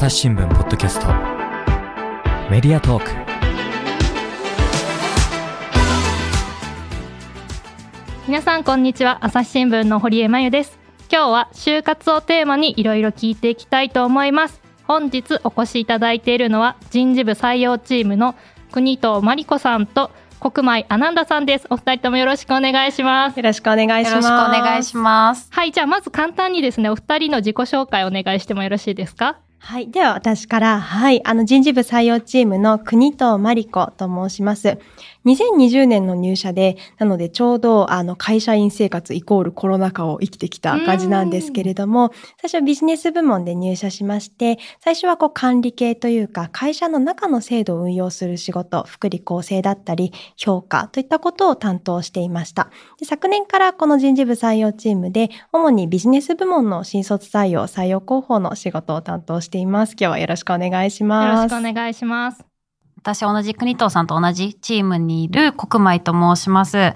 朝日新聞ポッドキャストメディアトーク皆さんこんにちは朝日新聞の堀江真由です今日は就活をテーマにいろいろ聞いていきたいと思います本日お越しいただいているのは人事部採用チームの国藤真理子さんと国前アナンダさんです。お二人ともよろしくお願いします。よろしくお願いします。よろしくお願いします。はい、じゃあまず簡単にですね、お二人の自己紹介お願いしてもよろしいですか？はい。では私から、はい。あの人事部採用チームの国藤真理子と申します。2020年の入社で、なのでちょうどあの会社員生活イコールコロナ禍を生きてきた感じなんですけれども、最初はビジネス部門で入社しまして、最初はこう管理系というか会社の中の制度を運用する仕事、福利厚生だったり評価といったことを担当していました。で昨年からこの人事部採用チームで、主にビジネス部門の新卒採用、採用広報の仕事を担当しています。今日はよろしくお願いしよろます。しくお願いします。私、同じ国藤さんと同じチームにいる国舞と申します。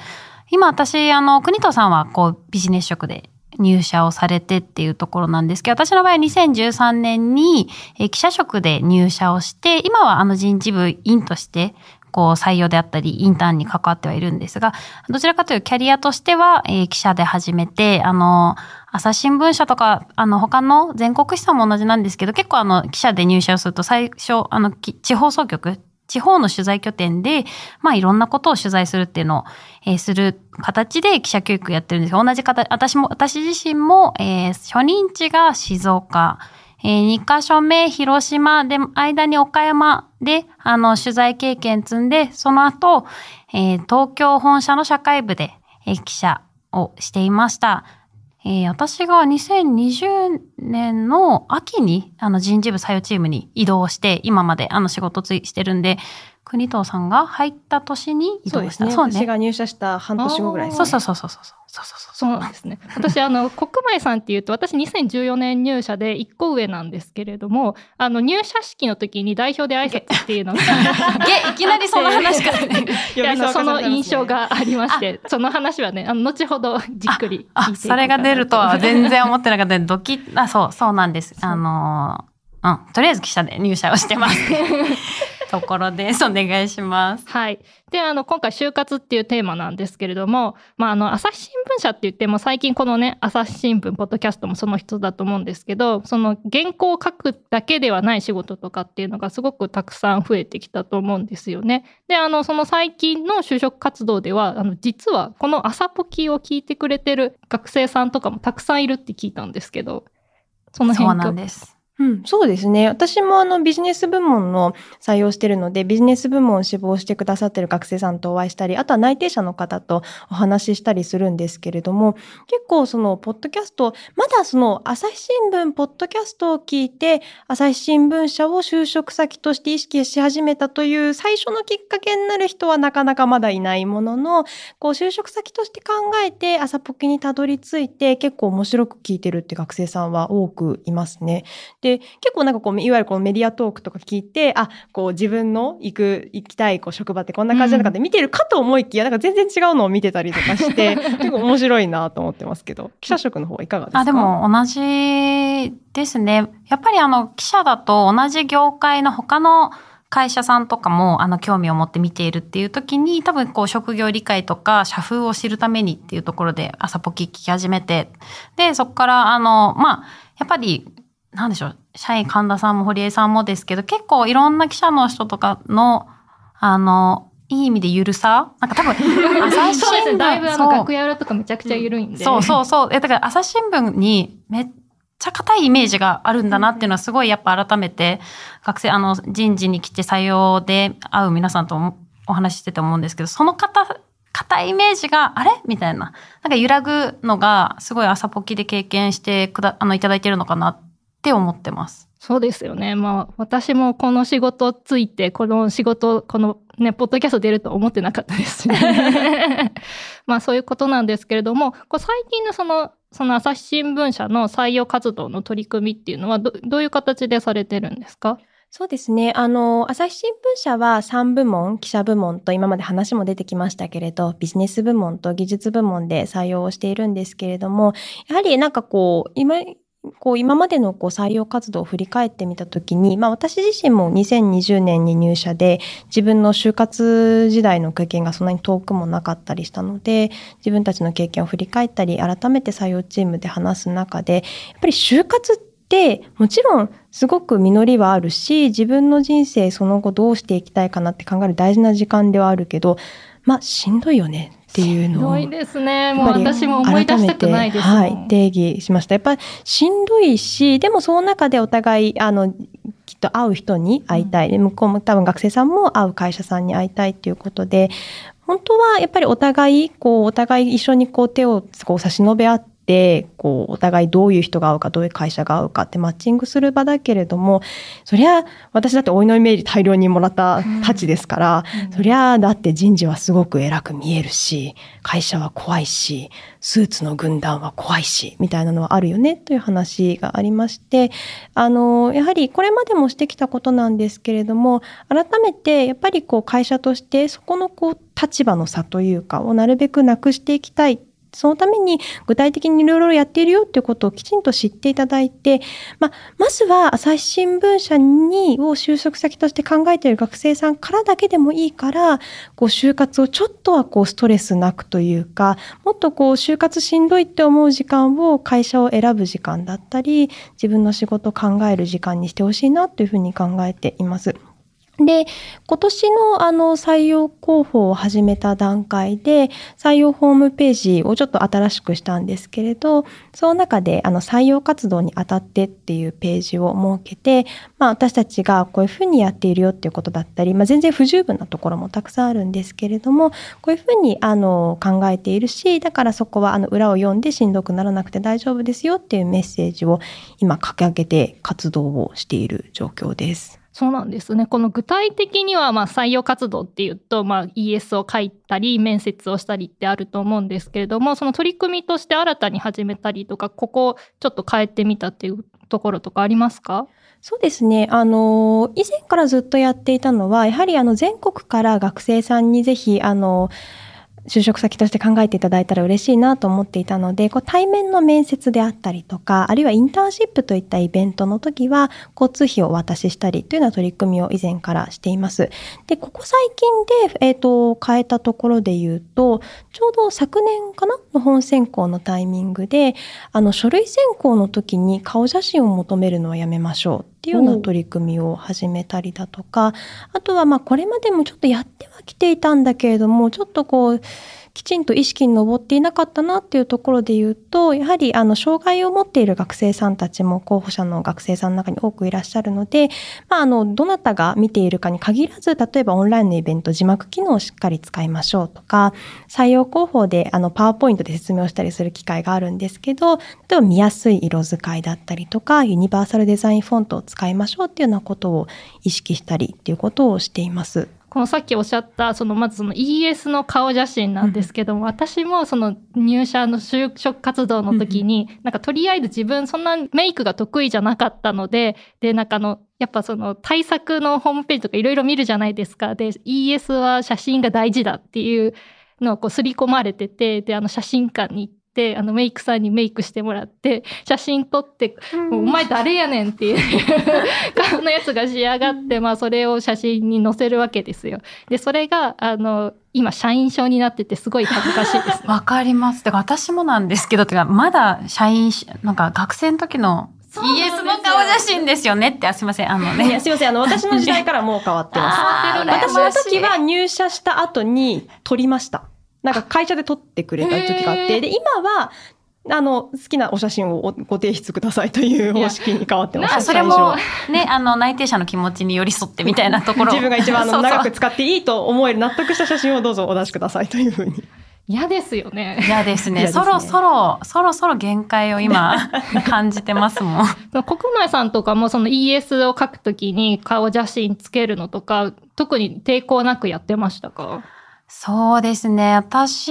今、私、あの、国藤さんは、こう、ビジネス職で入社をされてっていうところなんですけど、私の場合2013年に、えー記者職で入社をして、今はあの人事部員として、こう採用であったり、インターンに関わってはいるんですが、どちらかというキャリアとしては、えー記者で始めて、あの、朝日新聞社とか、あの、他の全国紙さんも同じなんですけど、結構あの、記者で入社をすると最初、あの、地方総局、地方の取材拠点で、まあいろんなことを取材するっていうのを、えーする形で記者教育やってるんですが、同じ方、私も、私自身も、えー初任地が静岡、えー、2カ所目、広島で、間に岡山で、あの、取材経験積んで、その後、えー東京本社の社会部で、えー記者をしていました。えー私が2020年の秋に、あの、人事部採用チームに移動して、今まで、あの、仕事ついしてるんで、国藤さんが入った年に移動した。そうですね。私が入社した半年後ぐらいです、ね。そうそうそうそうそう。そうそうそう。そうなんですね。私、あの、国前さんっていうと、私2014年入社で1個上なんですけれども、あの、入社式の時に代表で挨拶っていうのが、げ、いきなりその話からね。その印象がありまして、その話はね、あの、後ほどじっくり聞いていこうかあ、なそれが出るとは全然思ってなかったんで、ドキッ、あ、そう、そうなんです。あのー、うん、とりあえず記者で入社をしてます。ところです。お願いします。はい。で、あの、今回、就活っていうテーマなんですけれども、まあ、あの、朝日新聞社って言っても、最近このね、朝日新聞、ポッドキャストもその一つだと思うんですけど、その原稿を書くだけではない仕事とかっていうのがすごくたくさん増えてきたと思うんですよね。で、あの、その最近の就職活動では、あの、実はこの朝ポキを聞いてくれてる学生さんとかもたくさんいるって聞いたんですけど、その辺そうなんです。うん、そうですね。私もあのビジネス部門の採用してるので、ビジネス部門を志望してくださってる学生さんとお会いしたり、あとは内定者の方とお話ししたりするんですけれども、結構そのポッドキャスト、まだその朝日新聞ポッドキャストを聞いて、朝日新聞社を就職先として意識し始めたという最初のきっかけになる人はなかなかまだいないものの、こう就職先として考えて朝ポキにたどり着いて結構面白く聞いてるって学生さんは多くいますね。で、結構なんかこう、いわゆるこのメディアトークとか聞いて、あ、こう自分の行く、行きたいこう職場ってこんな感じなのかって見てるかと思いきや、なんか全然違うのを見てたりとかして、結構面白いなと思ってますけど、記者職の方はいかがですか？あ、でも同じですね。やっぱりあの、記者だと同じ業界の他の会社さんとかもあの興味を持って見ているっていう時に多分こう職業理解とか社風を知るためにっていうところで朝ポキ聞き始めて。でそこからあのまあやっぱりなんでしょう社員神田さんも堀江さんもですけど結構いろんな記者の人とかのあのいい意味でゆるさなんか多分 朝日。新聞だいぶあの楽屋裏とかめちゃくちゃ緩いんで。そうそうそう。え、だから朝日新聞にめっちゃ硬いイメージがあるんだなっていうのはすごいやっぱ改めて学生、あの人事に来て採用で会う皆さんともお話ししてて思うんですけど、その硬、硬いイメージがあれ？みたいな。なんか揺らぐのがすごい朝ポキで経験してくだ、あのいただいてるのかなって思ってます。そうですよね。まあ、私もこの仕事ついて、この仕事、このね、ポッドキャスト出ると思ってなかったですしね。まあ、そういうことなんですけれども、こう最近のその、その朝日新聞社の採用活動の取り組みっていうのはど、どういう形でされてるんですか？そうですね。あの、朝日新聞社は3部門、記者部門と今まで話も出てきましたけれど、ビジネス部門と技術部門で採用をしているんですけれども、やはりなんかこう、今、こう今までのこう採用活動を振り返ってみたときに、まあ私自身も2020年に入社で自分の就活時代の経験がそんなに遠くもなかったりしたので、自分たちの経験を振り返ったり、改めて採用チームで話す中で、やっぱり就活ってもちろんすごく実りはあるし、自分の人生その後どうしていきたいかなって考える大事な時間ではあるけど、まあしんどいよね。っていうのを。ひどいですね。もう私も思い出したくないです。はい、定義しました。やっぱりしんどいし、でもその中でお互い、あの、きっと会う人に会いたい。で向こうも多分学生さんも会う会社さんに会いたいっていうことで、本当はやっぱりお互い、こう、お互い一緒にこう手をこう差し伸べ合って、こう、お互いどういう人が合うか、どういう会社が合うかってマッチングする場だけれども、そりゃ、私だっておいのイメージ大量にもらったたちですから、うんそりゃ、だって人事はすごく偉く見えるし、会社は怖いし、スーツの軍団は怖いし、みたいなのはあるよね、という話がありまして、あの、やはりこれまでもしてきたことなんですけれども、改めてやっぱりこう会社としてそこのこう立場の差というかをなるべくなくしていきたい。そのために具体的にいろいろやっているよっていうことをきちんと知っていただいて、ま、まずは朝日新聞社にを就職先として考えている学生さんからだけでもいいから、こう就活をちょっとはこうストレスなくというか、もっとこう就活しんどいって思う時間を会社を選ぶ時間だったり、自分の仕事を考える時間にしてほしいなというふうに考えています。で、今年のあの採用広報を始めた段階で、採用ホームページをちょっと新しくしたんですけれど、その中であの採用活動にあたってっていうページを設けて、まあ私たちがこういうふうにやっているよっていうことだったり、まあ全然不十分なところもたくさんあるんですけれども、こういうふうにあの考えているし、だからそこはあの裏を読んでしんどくならなくて大丈夫ですよっていうメッセージを今掲げて活動をしている状況です。そうなんですね。この具体的には、まあ、採用活動っていうと、まあ、ES を書いたり、面接をしたりってあると思うんですけれども、その取り組みとして新たに始めたりとか、ここをちょっと変えてみたっていうところとかありますか？そうですね。あの、以前からずっとやっていたのは、やはりあの、全国から学生さんにぜひ、あの、就職先として考えていただいたら嬉しいなと思っていたので、こう対面の面接であったりとか、あるいはインターンシップといったイベントの時は、交通費をお渡ししたりというような取り組みを以前からしています。で、ここ最近で、えっ、と、変えたところで言うと、ちょうど昨年かなの本選考のタイミングで、あの、書類選考の時に顔写真を求めるのはやめましょうっていうような取り組みを始めたりだとか、あとはまあこれまでもちょっとやってはきていたんだけれども、ちょっとこう、きちんと意識に上っていなかったなっていうところで言うと、やはりあの、障害を持っている学生さんたちも候補者の学生さんの中に多くいらっしゃるので、まああの、どなたが見ているかに限らず、例えばオンラインのイベント字幕機能をしっかり使いましょうとか、採用広報であの、パワーポイントで説明をしたりする機会があるんですけど、例えば見やすい色使いだったりとか、ユニバーサルデザインフォントを使いましょうっていうようなことを意識したりっていうことをしています。このさっきおっしゃった、そのまずその ES の顔写真なんですけども、私もその入社の就職活動の時に、なんかとりあえず自分そんなメイクが得意じゃなかったので、で、なんかあの、やっぱその対策のホームページとかいろいろ見るじゃないですか。で、ES は写真が大事だっていうのをこう刷り込まれてて、で、あの写真館に行って、あのメイクさんにメイクしてもらって、写真撮って、もうお前誰やねんっていう 顔のやつが仕上がって、まあそれを写真に載せるわけですよ。で、それが、あの、今、社員証になっててすごい恥ずかしいです。わかります。だから私もなんですけど、てかまだ社員し、なんか学生の時のそうなんですよ ES の顔写真ですよねって、あすいません、あのいや、ね。すいません。あの、私の時代からもう変わってます。私の時は入社した後に撮りました。なんか会社で撮ってくれた時があって、で、今は、あの、好きなお写真をご提出くださいという方式に変わってます。あそれ最初もね、あの、内定者の気持ちに寄り添ってみたいなところ。自分が一番あの そうそう長く使っていいと思える納得した写真をどうぞお出しくださいというふうに。嫌ですよね。嫌ですね。嫌ですねそろそろ、そろそろ限界を今、感じてますもん。国内さんとかもその ES を書くときに顔写真つけるのとか、特に抵抗なくやってましたか？そうですね。私、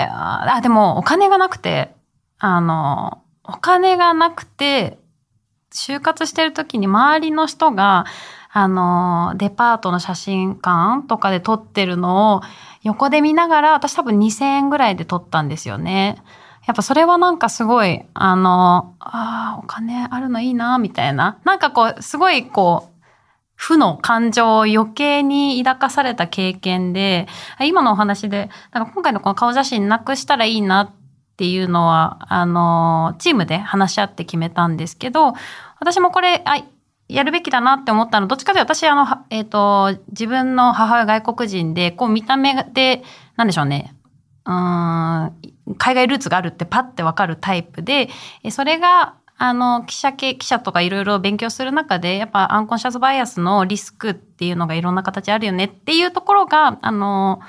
あ、でもお金がなくて、あの、お金がなくて、就活してる時に周りの人が、あの、デパートの写真館とかで撮ってるのを横で見ながら、私多分2000円ぐらいで撮ったんですよね。やっぱそれはなんかすごい、あの、ああ、お金あるのいいな、みたいな。なんかこう、すごいこう、負の感情を余計に抱かされた経験で、今のお話で、なんか今回のこの顔写真なくしたらいいなっていうのは、あの、チームで話し合って決めたんですけど、私もこれ、あ、やるべきだなって思ったの、どっちかというと私、あの、えっ、ー、と、自分の母親外国人で、こう見た目で、なんでしょうね、うん、海外ルーツがあるってパッてわかるタイプで、それが、あの、記者系、記者とかいろいろ勉強する中で、やっぱアンコンシャスバイアスのリスクっていうのがいろんな形あるよねっていうところが、あの、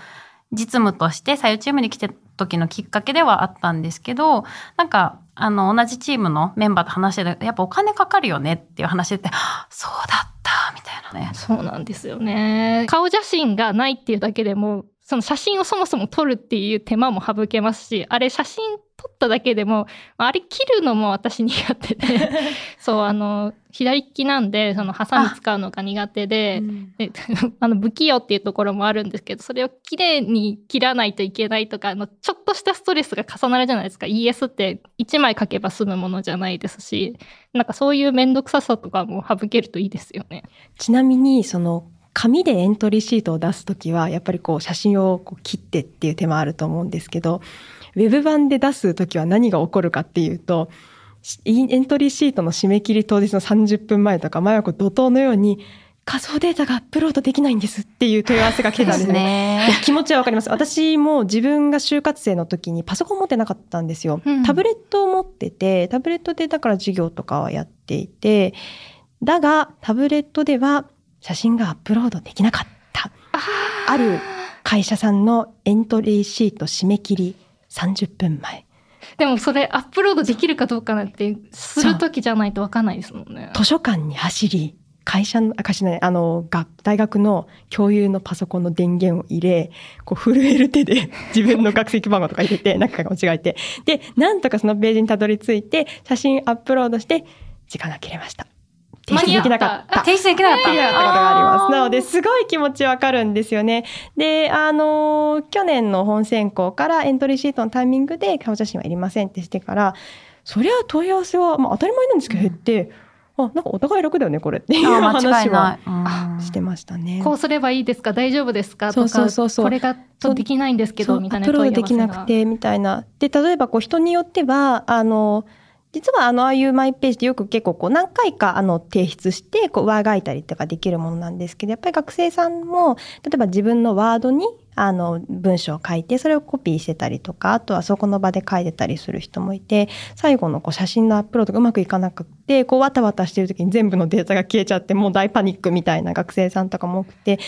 実務として採用チームに来て時のきっかけではあったんですけど、なんか、あの、同じチームのメンバーと話してて、やっぱお金かかるよねっていう話で、そうだったみたいなね。そうなんですよね。顔写真がないっていうだけでも、その写真をそもそも撮るっていう手間も省けますし、あれ写真撮っただけでも、あれ切るのも私苦手で、そう、あの、左利きなんで、そのハサミ使うのが苦手で、うん、で あの、不器用っていうところもあるんですけど、それを綺麗に切らないといけないとか、あの、ちょっとしたストレスが重なるじゃないですか。ES って1枚書けば済むものじゃないですし、なんかそういうめんどくささとかも省けるといいですよね。ちなみに、その、紙でエントリーシートを出すときは、やっぱりこう写真をこう切ってっていう手もあると思うんですけど、ウェブ版で出すときは何が起こるかっていうと、エントリーシートの締め切り当日の30分前とか、前はこう怒涛のように、仮想データがアップロードできないんですっていう問い合わせが来てたんですね。気持ちはわかります。私も自分が就活生の時にパソコン持ってなかったんですよ。うん、タブレットを持ってて、タブレットでだから授業とかはやっていて、だがタブレットでは写真がアップロードできなかった。ある会社さんのエントリーシート締め切り30分前。でもそれアップロードできるかどうかなんてする時じゃないとわかんないですもんね。図書館に走り、会社の、会社ね、あの、大学の共有のパソコンの電源を入れ、こう震える手で自分の学籍番号とか入れて、中が間違えて、で、なんとかそのページにたどり着いて、写真アップロードして、時間が切れました。提出できなかった。提出できなかった。できなかったことがあります。なので、すごい気持ちわかるんですよね。で、あの、去年の本選考からエントリーシートのタイミングで顔写真はいりませんってしてから、そりゃ問い合わせは、まあ当たり前なんですけど減って、うん、あ、なんかお互い楽だよね、これっていう話はしてましたね。こうすればいいですか？大丈夫ですか？とか、そうそうそうこれができないんですけど、みたいな問い合わせが。プロできなくて、みたいな。で、例えばこう人によっては、あの、実はあの、ああいうマイページでよく結構こう何回かあの提出して、こう上書いたりとかできるものなんですけど、やっぱり学生さんも、例えば自分のワードにあの文章を書いて、それをコピーしてたりとか、あとはそこの場で書いてたりする人もいて、最後のこう写真のアップロードがうまくいかなくて、こうわたわたしてる時に全部のデータが消えちゃって、もう大パニックみたいな学生さんとかも多くて、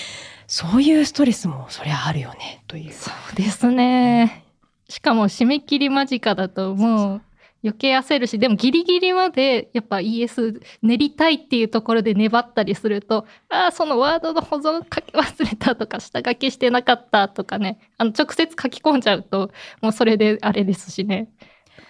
そういうストレスもそりゃあるよね、という。そうですね。しかも締め切り間近だともう、余計焦るし、でもギリギリまでやっぱ ES 練りたいっていうところで粘ったりすると、ああ、そのワードの保存書き忘れたとか、下書きしてなかったとかね、あの直接書き込んじゃうと、もうそれであれですしね。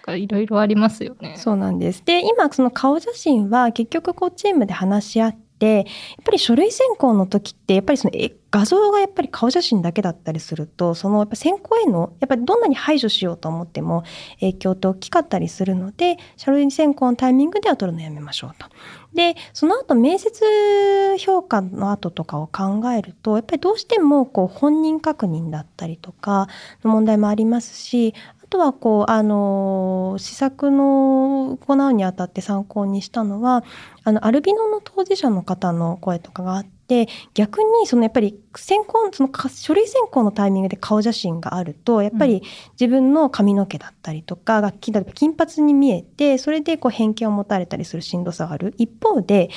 いろいろありますよね。そうなんです。で、今その顔写真は結局こうチームで話し合って、やっぱり書類選考の時って、やっぱりその画像がやっぱり顔写真だけだったりすると、そのやっぱ選考への、やっぱりどんなに排除しようと思っても影響って大きかったりするので、書類選考のタイミングでは取るのやめましょうと。で、その後面接評価の後とかを考えると、やっぱりどうしてもこう本人確認だったりとかの問題もありますし、とはこうあの施策の行うにあたって参考にしたのはあのアルビノの当事者の方の声とかがあって逆にそのやっぱり選考その書類選考のタイミングで顔写真があるとやっぱり自分の髪の毛だったりとかが金髪に見えてそれでこう偏見を持たれたりするしんどさがある。一方で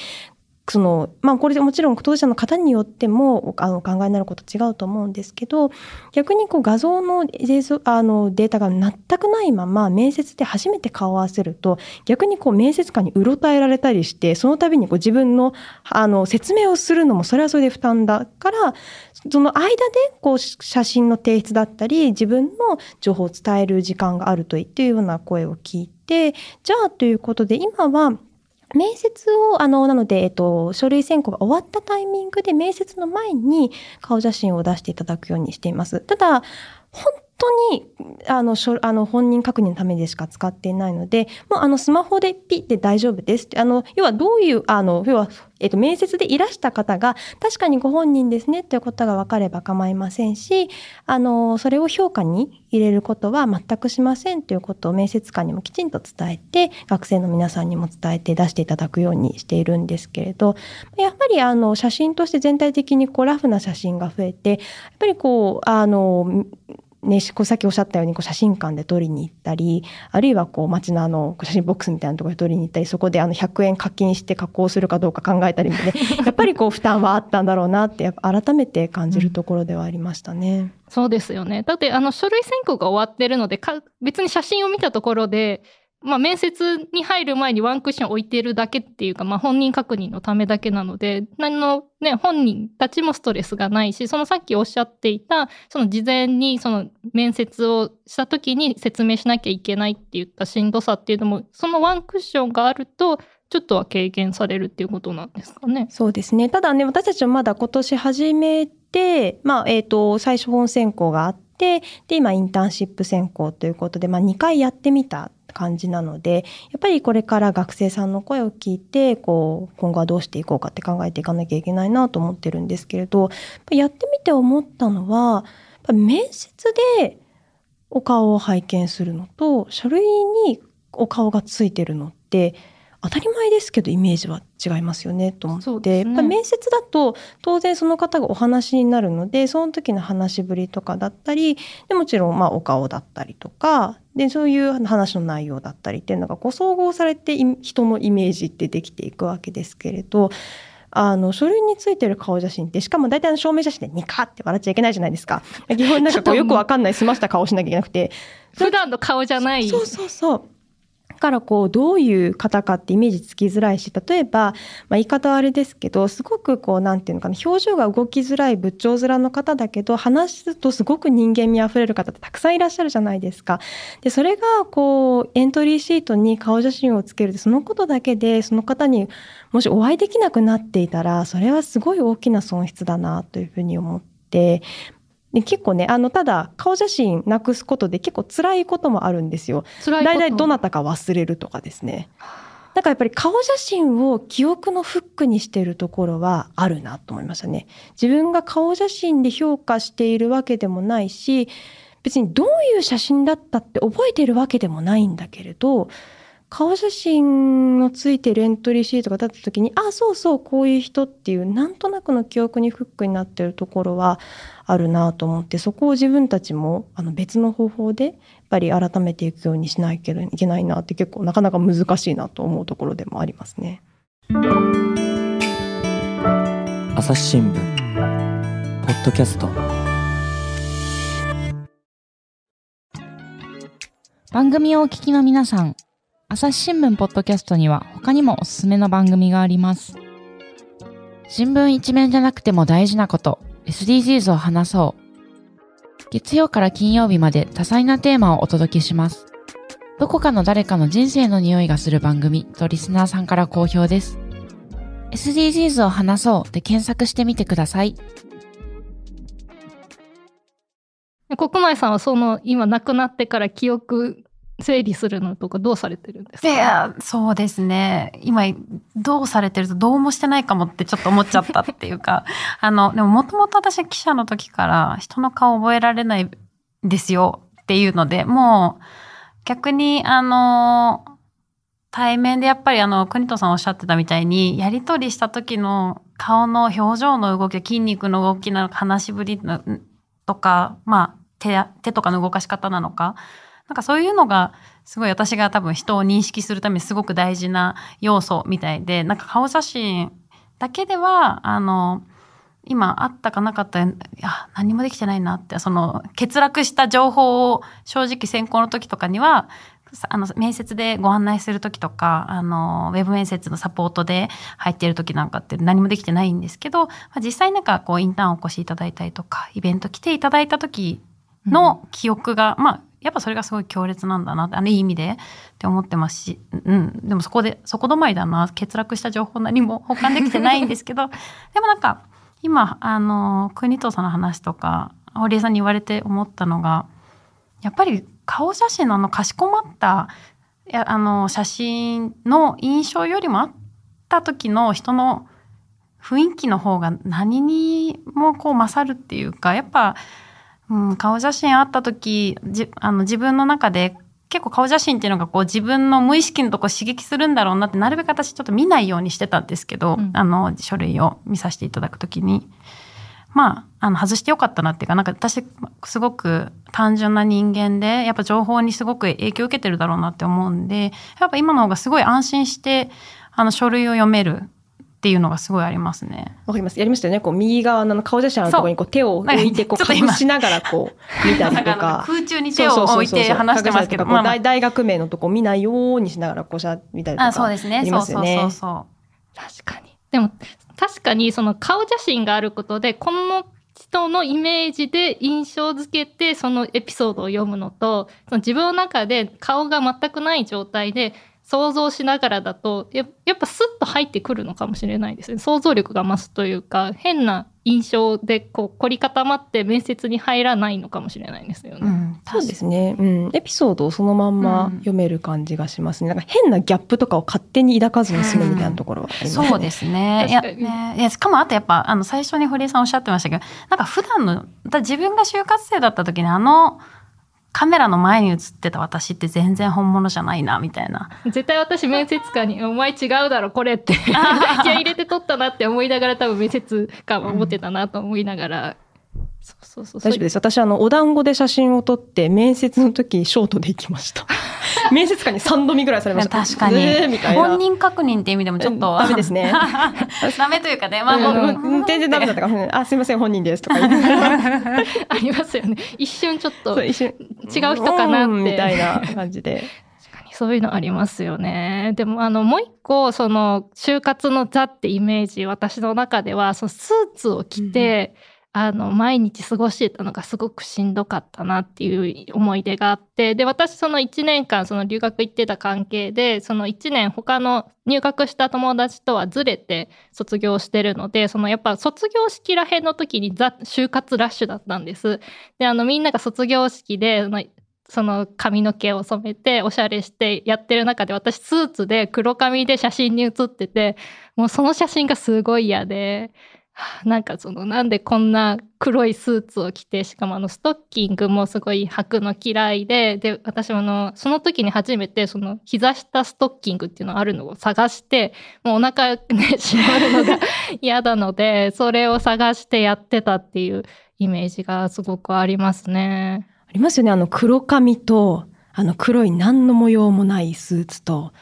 その、まあこれでもちろん当事者の方によってもあの考えになること違うと思うんですけど、逆にこう画像の映像あのデータが全くないまま面接で初めて顔を合わせると、逆にこう面接官にうろたえられたりして、その度にこう自分のあの説明をするのもそれはそれで負担だから、その間でこう写真の提出だったり、自分の情報を伝える時間があるといっていうような声を聞いて、じゃあということで今は面接を、あの、なので、えっと、書類選考が終わったタイミングで面接の前に顔写真を出していただくようにしています。ただ、本当にあのあの本人確認のためでしか使っていないので、もうあのスマホでピッて大丈夫です。あの要はどういうあの要はえっと面接でいらした方が確かにご本人ですねということが分かれば構いませんし、あのそれを評価に入れることは全くしませんということを面接官にもきちんと伝えて学生の皆さんにも伝えて出していただくようにしているんですけれど、やっぱりあの写真として全体的にこうラフな写真が増えて、やっぱりこうあのね、さっきおっしゃったようにこう写真館で撮りに行ったり、あるいはこう街のあの写真ボックスみたいなところで撮りに行ったり、そこであの100円課金して加工するかどうか考えたりで、やっぱりこう負担はあったんだろうなって、改めて感じるところではありましたね。そうですよね。だってあの書類選考が終わってるので、か別に写真を見たところで、まあ、面接に入る前にワンクッション置いてるだけっていうか、まあ、本人確認のためだけなので、何のね、本人たちもストレスがないし、そのさっきおっしゃっていた、その事前にその面接をした時に説明しなきゃいけないって言ったしんどさっていうのも、そのワンクッションがあると、ちょっとは軽減されるっていうことなんですかね？そうですね。ただね、私たちはまだ今年始め、まあ、えっ、ー、と、最初本選考があって、で、今インターンシップ選考ということで、まあ、2回やってみた感じなので、やっぱりこれから学生さんの声を聞いて、こう、今後はどうしていこうかって考えていかなきゃいけないなと思ってるんですけれど、やってみて思ったのは、面接でお顔を拝見するのと、書類にお顔がついてるのって、当たり前ですけどイメージは違いますよねと思って、ね、やっぱ面接だと当然その方がお話になるのでその時の話しぶりとかだったりでもちろんまあお顔だったりとかでそういう話の内容だったりっていうのがこう総合されて人のイメージってできていくわけですけれどあの、書類についてる顔写真って、しかも大体の証明写真でニカって笑っちゃいけないじゃないですか。基本なんかこうよくわかんない済ました顔しなきゃいけなくて。普段の顔じゃない。そうそうそう。からこうどういう方かってイメージつきづらいし例えば、まあ、言い方はあれですけどすごくこうなんていうのかな表情が動きづらい仏頂面の方だけど話すとすごく人間味あふれる方ってたくさんいらっしゃるじゃないですか。でそれがこうエントリーシートに顔写真をつけるそのことだけでその方にもしお会いできなくなっていたらそれはすごい大きな損失だなというふうに思って。で結構ねあのただ顔写真なくすことで結構辛いこともあるんですよ。辛い大体どなたか忘れるとかですね。だからやっぱり顔写真を記憶のフックにしているところはあるなと思いましたね。自分が顔写真で評価しているわけでもないし別にどういう写真だったって覚えているわけでもないんだけれど顔写真のついてるエントリーシートが立った時にあそうそうこういう人っていうなんとなくの記憶にフックになってるところはあるなと思ってそこを自分たちもあの別の方法でやっぱり改めていくようにしないといけないなって結構なかなか難しいなと思うところでもありますね。朝日新聞ポッドキャスト番組をお聞きの皆さん朝日新聞ポッドキャストには他にもおすすめの番組があります。新聞一面じゃなくても大事なこと、SDGs を話そう。月曜から金曜日まで多彩なテーマをお届けします。どこかの誰かの人生の匂いがする番組とリスナーさんから好評です。SDGs を話そうで検索してみてください。国前さんはその今亡くなってから記憶整理するのとかどうされてるんですか？いやそうですね。今どうされてるとどうもしてないかもってちょっと思っちゃったっていうか。あのでももともと私記者の時から人の顔覚えられないんですよっていうのでもう逆にあの対面でやっぱりあの国戸さんおっしゃってたみたいにやり取りした時の顔の表情の動き筋肉の動きなのか話しぶりとかまあ手手とかの動かし方なのかなんかそういうのがすごい私が多分人を認識するためにすごく大事な要素みたいでなんか顔写真だけではあの今あったかなかったいや何もできてないなってその欠落した情報を正直選考の時とかにはあの面接でご案内する時とかあのウェブ面接のサポートで入っている時なんかって何もできてないんですけど、まあ、実際なんかこうインターンお越しいただいたりとかイベント来ていただいた時の記憶が、うん、まあやっぱそれがすごい強烈なんだなあのいい意味でって思ってますし、うん、でもそこでそこ止まりだな欠落した情報何も 保管できてないんですけど でもなんか今あの国藤さんの話とか堀江さんに言われて思ったのがやっぱり顔写真のあのかしこまったやあの写真の印象よりもあった時の人の雰囲気の方が何にもこう勝るっていうかやっぱ、うん、顔写真あった時じあの自分の中で結構顔写真っていうのがこう自分の無意識のとこ刺激するんだろうなってなるべく私ちょっと見ないようにしてたんですけど、うん。あの書類を見させていただくときに。まああの外してよかったなっていうかなんか私すごく単純な人間でやっぱ情報にすごく影響を受けてるだろうなって思うんでやっぱ今の方がすごい安心してあの書類を読めるっていうのがすごいありますね。わかります。やりましたよね。こう、右側の顔写真あるところにこう手を置いて、こう、隠しながらこう、見たりとか。空中に手を置いて話してますけど、まあまあ大大学名のとこ見ないようにしながらこうしゃ見たりとか。あそうですね。そうそうそうそう。確かに。でも確かにその顔写真があることでこの人のイメージで印象付けてそのエピソードを読むのとその自分の中で顔が全くない状態で想像しながらだとややっぱスッと入ってくるのかもしれないですね想像力が増すというか変な印象でこう凝り固まって面接に入らないのかもしれないですよね。うん、そうですね。うん。エピソードをそのまんま読める感じがしますね。なんか変なギャップとかを勝手に抱かずに済むみたいなところはありますね。そうですね。いや、ね、いやしかもあとやっぱ、あの、最初に堀江さんおっしゃってましたけど、なんか普段の、だ自分が就活生だった時にあの、カメラの前に映ってた私って全然本物じゃないな、みたいな。絶対私面接官に「お前違うだろこれ」って 気合い入れて取ったなって思いながら多分面接官は思ってたなと思いながら、そうそうそう大丈夫です。私、あの、お団子で写真を撮って、面接の時、ショートで行きました。面接官に3度見ぐらいされました。確かにえーみたいな。本人確認って意味でもちょっと。うんダメですね。ダメというかね、まあ、うんもううん全然ダメだったから、うんあ、すいません、本人ですとか言って。ありますよね一瞬ちょっと違う人かなってうんみたいな感じで。確かにそういうのありますよね。でもあのもう一個その就活のザってイメージ私の中ではそのスーツを着て、あの毎日過ごしてたのがすごくしんどかったなっていう思い出があってで私その1年間その留学行ってた関係でその1年他の入学した友達とはずれて卒業してるのでそのやっぱ卒業式らへんの時にザ就活ラッシュだったんです。であのみんなが卒業式でその髪の毛を染めておしゃれしてやってる中で私スーツで黒髪で写真に写っててもうその写真がすごい嫌で なんかそのなんでこんな黒いスーツを着てしかもあのストッキングもすごい履くの嫌いでで私もあのその時に初めてその膝下ストッキングっていうのがあるのを探してもうお腹 ね締まるのが 嫌なのでそれを探してやってたっていうイメージがすごくありますね。ありますよね。あの黒髪と、あの黒い何の模様もないスーツと、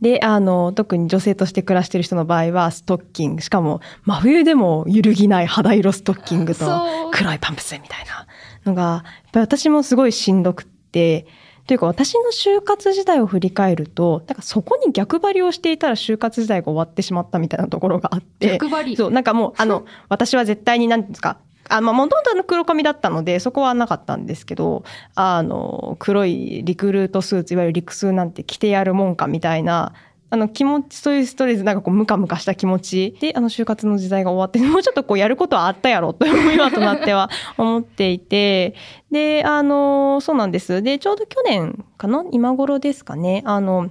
で、あの、特に女性として暮らしてる人の場合は、ストッキング。しかも、真冬でも揺るぎない肌色ストッキングと、黒いパンプスみたいなのが、やっぱり私もすごいしんどくって、というか私の就活時代を振り返ると、なんかそこに逆張りをしていたら就活時代が終わってしまったみたいなところがあって、逆張り。そう、なんかもう、あの、私は絶対に、なんていうんですか、あ、まあ、もともと黒髪だったので、そこはなかったんですけど、あの、黒いリクルートスーツ、いわゆるリクスーなんて着てやるもんかみたいな、あの気持ち、そういうストレス、なんかこうムカムカした気持ちで、あの就活の時代が終わって、もうちょっとこうやることはあったやろと今となっては思っていて、で、あの、そうなんです。で、ちょうど去年かな今頃ですかね。あの、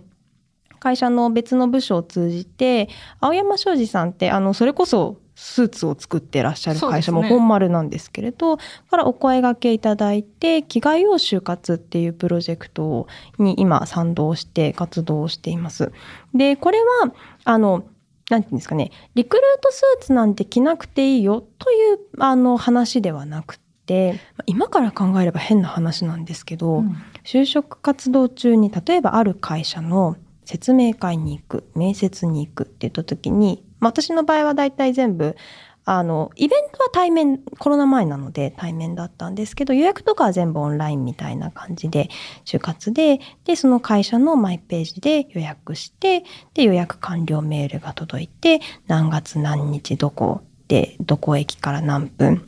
会社の別の部署を通じて、青山商事さんって、あの、それこそスーツを作ってらっしゃる会社も本丸なんですけれど、からお声掛けいただいて、着替えを就活っていうプロジェクトに今賛同して活動をしています。で、これは、あの、なんていうんですかね、リクルートスーツなんて着なくていいよというあの話ではなくて、まあ今から考えれば変な話なんですけど、就職活動中に例えばある会社の説明会に行く面接に行くって言った時に、まあ、私の場合は大体全部あのイベントは対面コロナ前なので対面だったんですけど予約とかは全部オンラインみたいな感じで就活ででその会社のマイページで予約してで予約完了メールが届いて何月何日どこでどこ駅から何分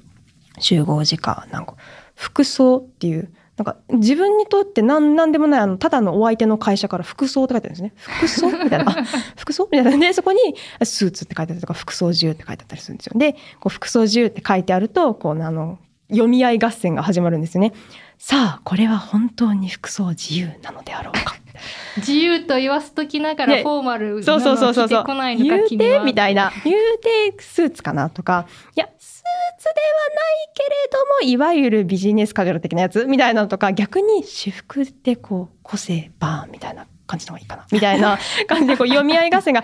集合時間なんか服装っていうなんか自分にとって何何でもないあのただのお相手の会社から服装って書いてあるんですね服装みたいな服装みたいなでそこにスーツって書いてあったりとか服装自由って書いてあったりするんですよでこう服装自由って書いてあるとこうあの読み合い合戦が始まるんですね。さあ、これは本当に服装自由なのであろうか。自由と言わすときながらねフォーマルなそうそうそうそうそうの着てこないのか君はみたいな。言うてスーツかなとか。いや、スーツではないけれども、いわゆるビジネスカジュアル的なやつみたいなのとか、逆に私服でこう、個性バーンみたいな感じの方がいいかな。みたいな感じでこう読み合い合戦が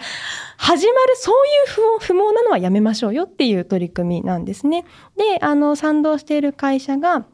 始まる、そういう不不毛なのはやめましょうよっていう取り組みなんですね。で、あの、賛同している会社が、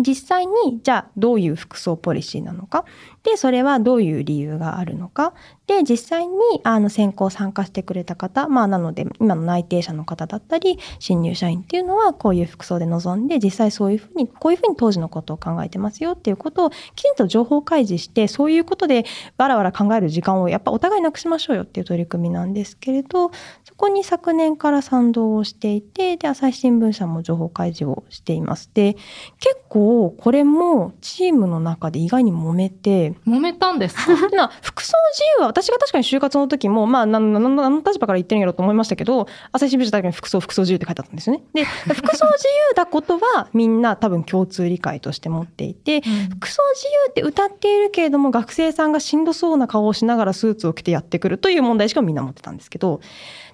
実際に、じゃあ、どういう服装ポリシーなのか。で、それはどういう理由があるのか。で、実際に、あの、選考参加してくれた方、まあ、なので、今の内定者の方だったり、新入社員っていうのは、こういう服装で臨んで、実際そういうふうに、こういうふうに当時のことを考えてますよっていうことを、きちんと情報開示して、そういうことで、わらわら考える時間を、やっぱお互いなくしましょうよっていう取り組みなんですけれど、そこに昨年から賛同をしていて、で、朝日新聞社も情報開示をしています。で、結構、これもチームの中で意外に揉めて、揉めたんですか？な服装自由は私が確かに就活の時もまあ何の立場から言ってるんやろうと思いましたけど朝日新聞社だけに服装服装自由って書いてあったんですよね。で 服装自由だことはみんな多分共通理解として持っていて、服装自由って歌っているけれども学生さんがしんどそうな顔をしながらスーツを着てやってくるという問題しかみんな持ってたんですけど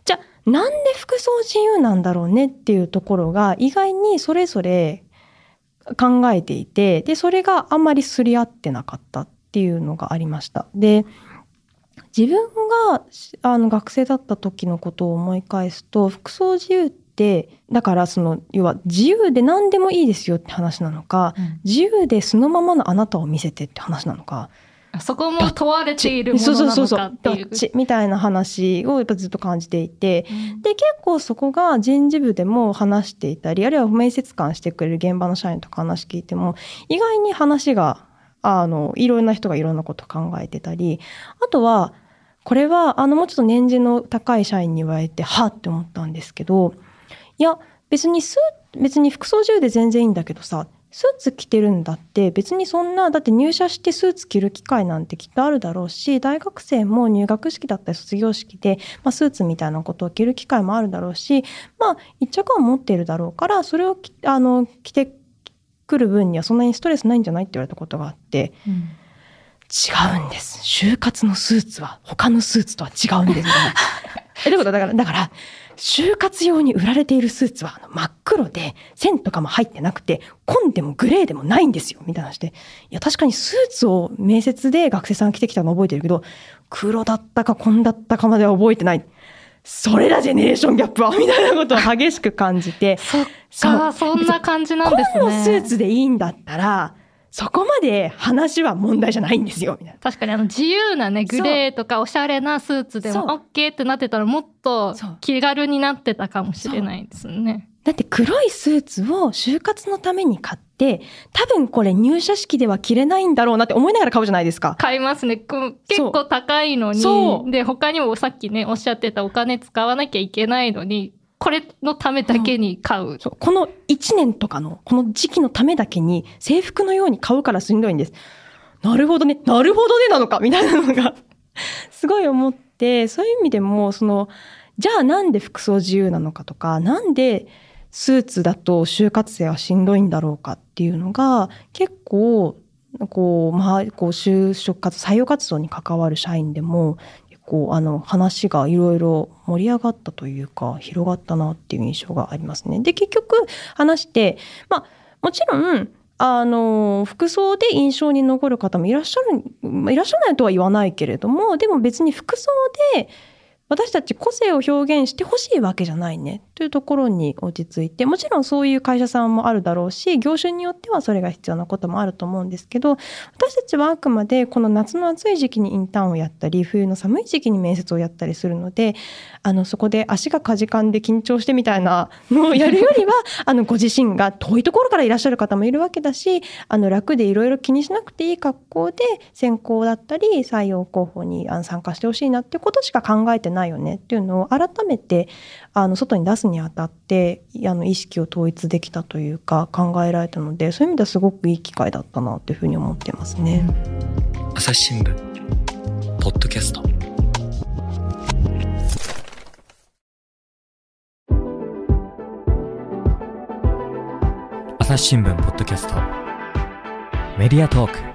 じゃあなんで服装自由なんだろうねっていうところが意外にそれぞれ考えていてでそれがあんまりすり合ってなかった。っていうのがありました。で自分があの学生だった時のことを思い返すと服装自由ってだからその要は自由で何でもいいですよって話なのか、うん。自由で素のままのあなたを見せてって話なのか。そこも問われているもそう。のなのそうそうそうかっていうみたいな話をやっぱずっと感じていてで結構そこが人事部でも話していたりあるいは面接官してくれる現場の社員とか話聞いても意外に話があのいろんな人がいろんなこと考えてたりあとはこれはあのもうちょっと年次の高い社員に言われてはって思ったんですけどいや別にスー別に服装自由で全然いいんだけどさスーツ着てるんだって別にそんなだって入社してスーツ着る機会なんてきっとあるだろうし大学生も入学式だったり卒業式で、まあ、スーツみたいなことを着る機会もあるだろうしまあ一着は持っているだろうからそれをあの着てる分にはそんなにストレスないんじゃないって言われたことがあって違うんです。就活のスーツは他のスーツとは違うんですよえどういうことだからだから就活用に売られているスーツはあの真っ黒で線とかも入ってなくて紺でもグレーでもないんですよ。みたいな話で。いや確かにスーツを面接で学生さんが着てきたの覚えてるけど黒だったか紺だったかまでは覚えてないそれらジェネレーションギャップはみたいなことを激しく感じてそっかそんな感じなんです紺のスーねツでいいんだったらそこまで話は問題じゃないんですよみたいな。確かにあの自由なねグレーとかおしゃれなスーツでも OK ってなってたらもっと気軽になってたかもしれないですね。だって黒いスーツを就活のために買って多分これ入社式では着れないんだろうなって思いながら買うじゃないですか。買いますねこう結構高いのにで他にもさっきねおっしゃってたお金使わなきゃいけないのにこれのためだけに買う。そうこの1年とかのこの時期のためだけに制服のように買うからしんどいんです。なるほどねなるほどねなのかみたいなのが すごい思ってそういう意味でもそのじゃあなんで服装自由なのかとかなんでスーツだと就活生はしんどいんだろうかっていうのが結構こうまあこう就職活採用活動に関わる社員でも結構あの話がいろいろ盛り上がったというか広がったなっていう印象がありますね。で結局話してまあもちろんあの服装で印象に残る方もいらっしゃるいらっしゃらないとは言わないけれどもでも別に服装で私たち個性を表現してほしいわけじゃないね。というところに落ち着いてもちろんそういう会社さんもあるだろうし業種によってはそれが必要なこともあると思うんですけど私たちはあくまでこの夏の暑い時期にインターンをやったり冬の寒い時期に面接をやったりするのであのそこで足がかじかんで緊張してみたいなのをやるよりは あのご自身が遠いところからいらっしゃる方もいるわけだしあの楽でいろいろ気にしなくていい格好で選考だったり採用候補に参加してほしいなっていうことしか考えてないよね。っていうのを改めてあの外に出すにあたってあの意識を統一できたというか考えられたのでそういう意味ではすごくいい機会だったなというふうに思ってますね。朝日新聞ポッドキャスト。朝日新聞ポッドキャスト。メディアトーク。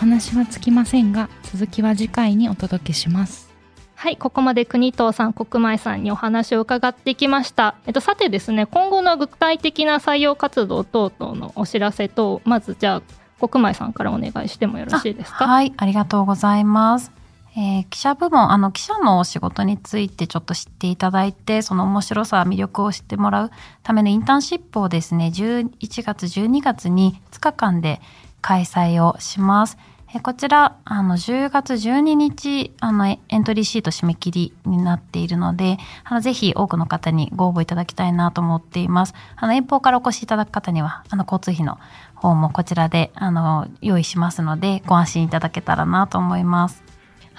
話はつきませんが続きは次回にお届けしますはい、ここまで国藤さん、国前さんにお話を伺ってきました。えっと、さてですね、今後の具体的な採用活動等々のお知らせと、まずじゃあ、国前さんからお願いしてもよろしいですか？はい、ありがとうございます。えー記者部門、あの、記者のお仕事についてちょっと知っていただいて、その面白さ、魅力を知ってもらうためのインターンシップをですね、11月、12月に2日間で開催をします。えこちら、あの、10月12日、あの、エエントリーシート締め切りになっているので、あの、ぜひ多くの方にご応募いただきたいなと思っています。あの、遠方からお越しいただく方には、あの、交通費の方もこちらで、あの、用意しますので、ご安心いただけたらなと思います。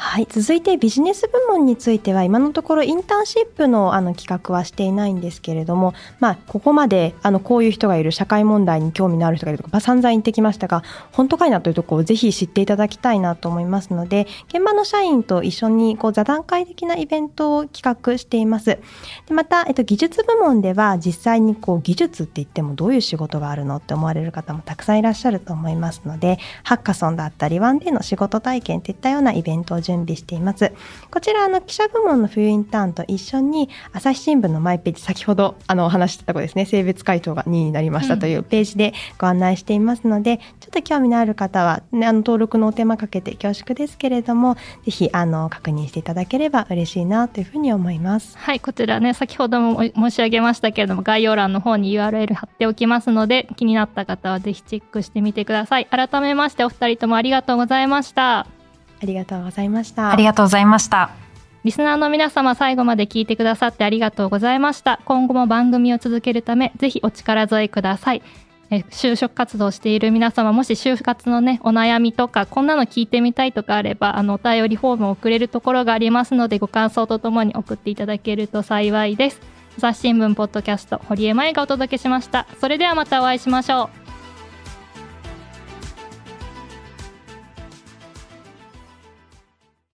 はい、続いてビジネス部門については今のところインターンシップのあの企画はしていないんですけれども、まあ、ここまであのこういう人がいる社会問題に興味のある人がいるとか、まあ、散々言ってきましたが本当かいなというところをぜひ知っていただきたいなと思いますので現場の社員と一緒にこう座談会的なイベントを企画しています。でまた、えっと、技術部門では実際にこう技術って言ってもどういう仕事があるのって思われる方もたくさんいらっしゃると思いますのでハッカソンだったりワンデーの仕事体験といったようなイベントを準備しています。こちらあの記者部門の冬インターンと一緒に朝日新聞のマイページ先ほどあのお話ししてたところですね性別回答が2位になりましたというページでご案内していますので、ちょっと興味のある方は、ね、あの登録のお手間かけて恐縮ですけれどもぜひあの確認していただければ嬉しいなというふうに思います。はい、こちらね、先ほども申し上げましたけれども、概要欄の方に URL 貼っておきますので、気になった方はぜひチェックしてみてください。改めまして、お二人ともありがとうございました。ありがとうございました。ありがとうございました。リスナーの皆様、最後まで聞いてくださってありがとうございました。今後も番組を続けるため、ぜひお力添えください。え就職活動している皆様、もし就活のね、お悩みとか、こんなの聞いてみたいとかあれば、あの、お便りフォームを送れるところがありますので、ご感想とともに送っていただけると幸いです。朝日新聞ポッドキャスト、堀江舞がお届けしました。それではまたお会いしましょう。